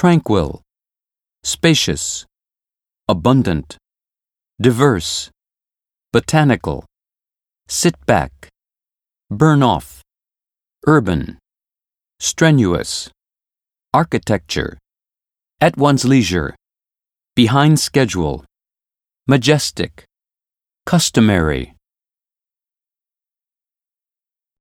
tranquil, spacious, abundant, diverse, botanical, sit back, burn off, urban, strenuous, architecture, at one's leisure, behind schedule, majestic, customary,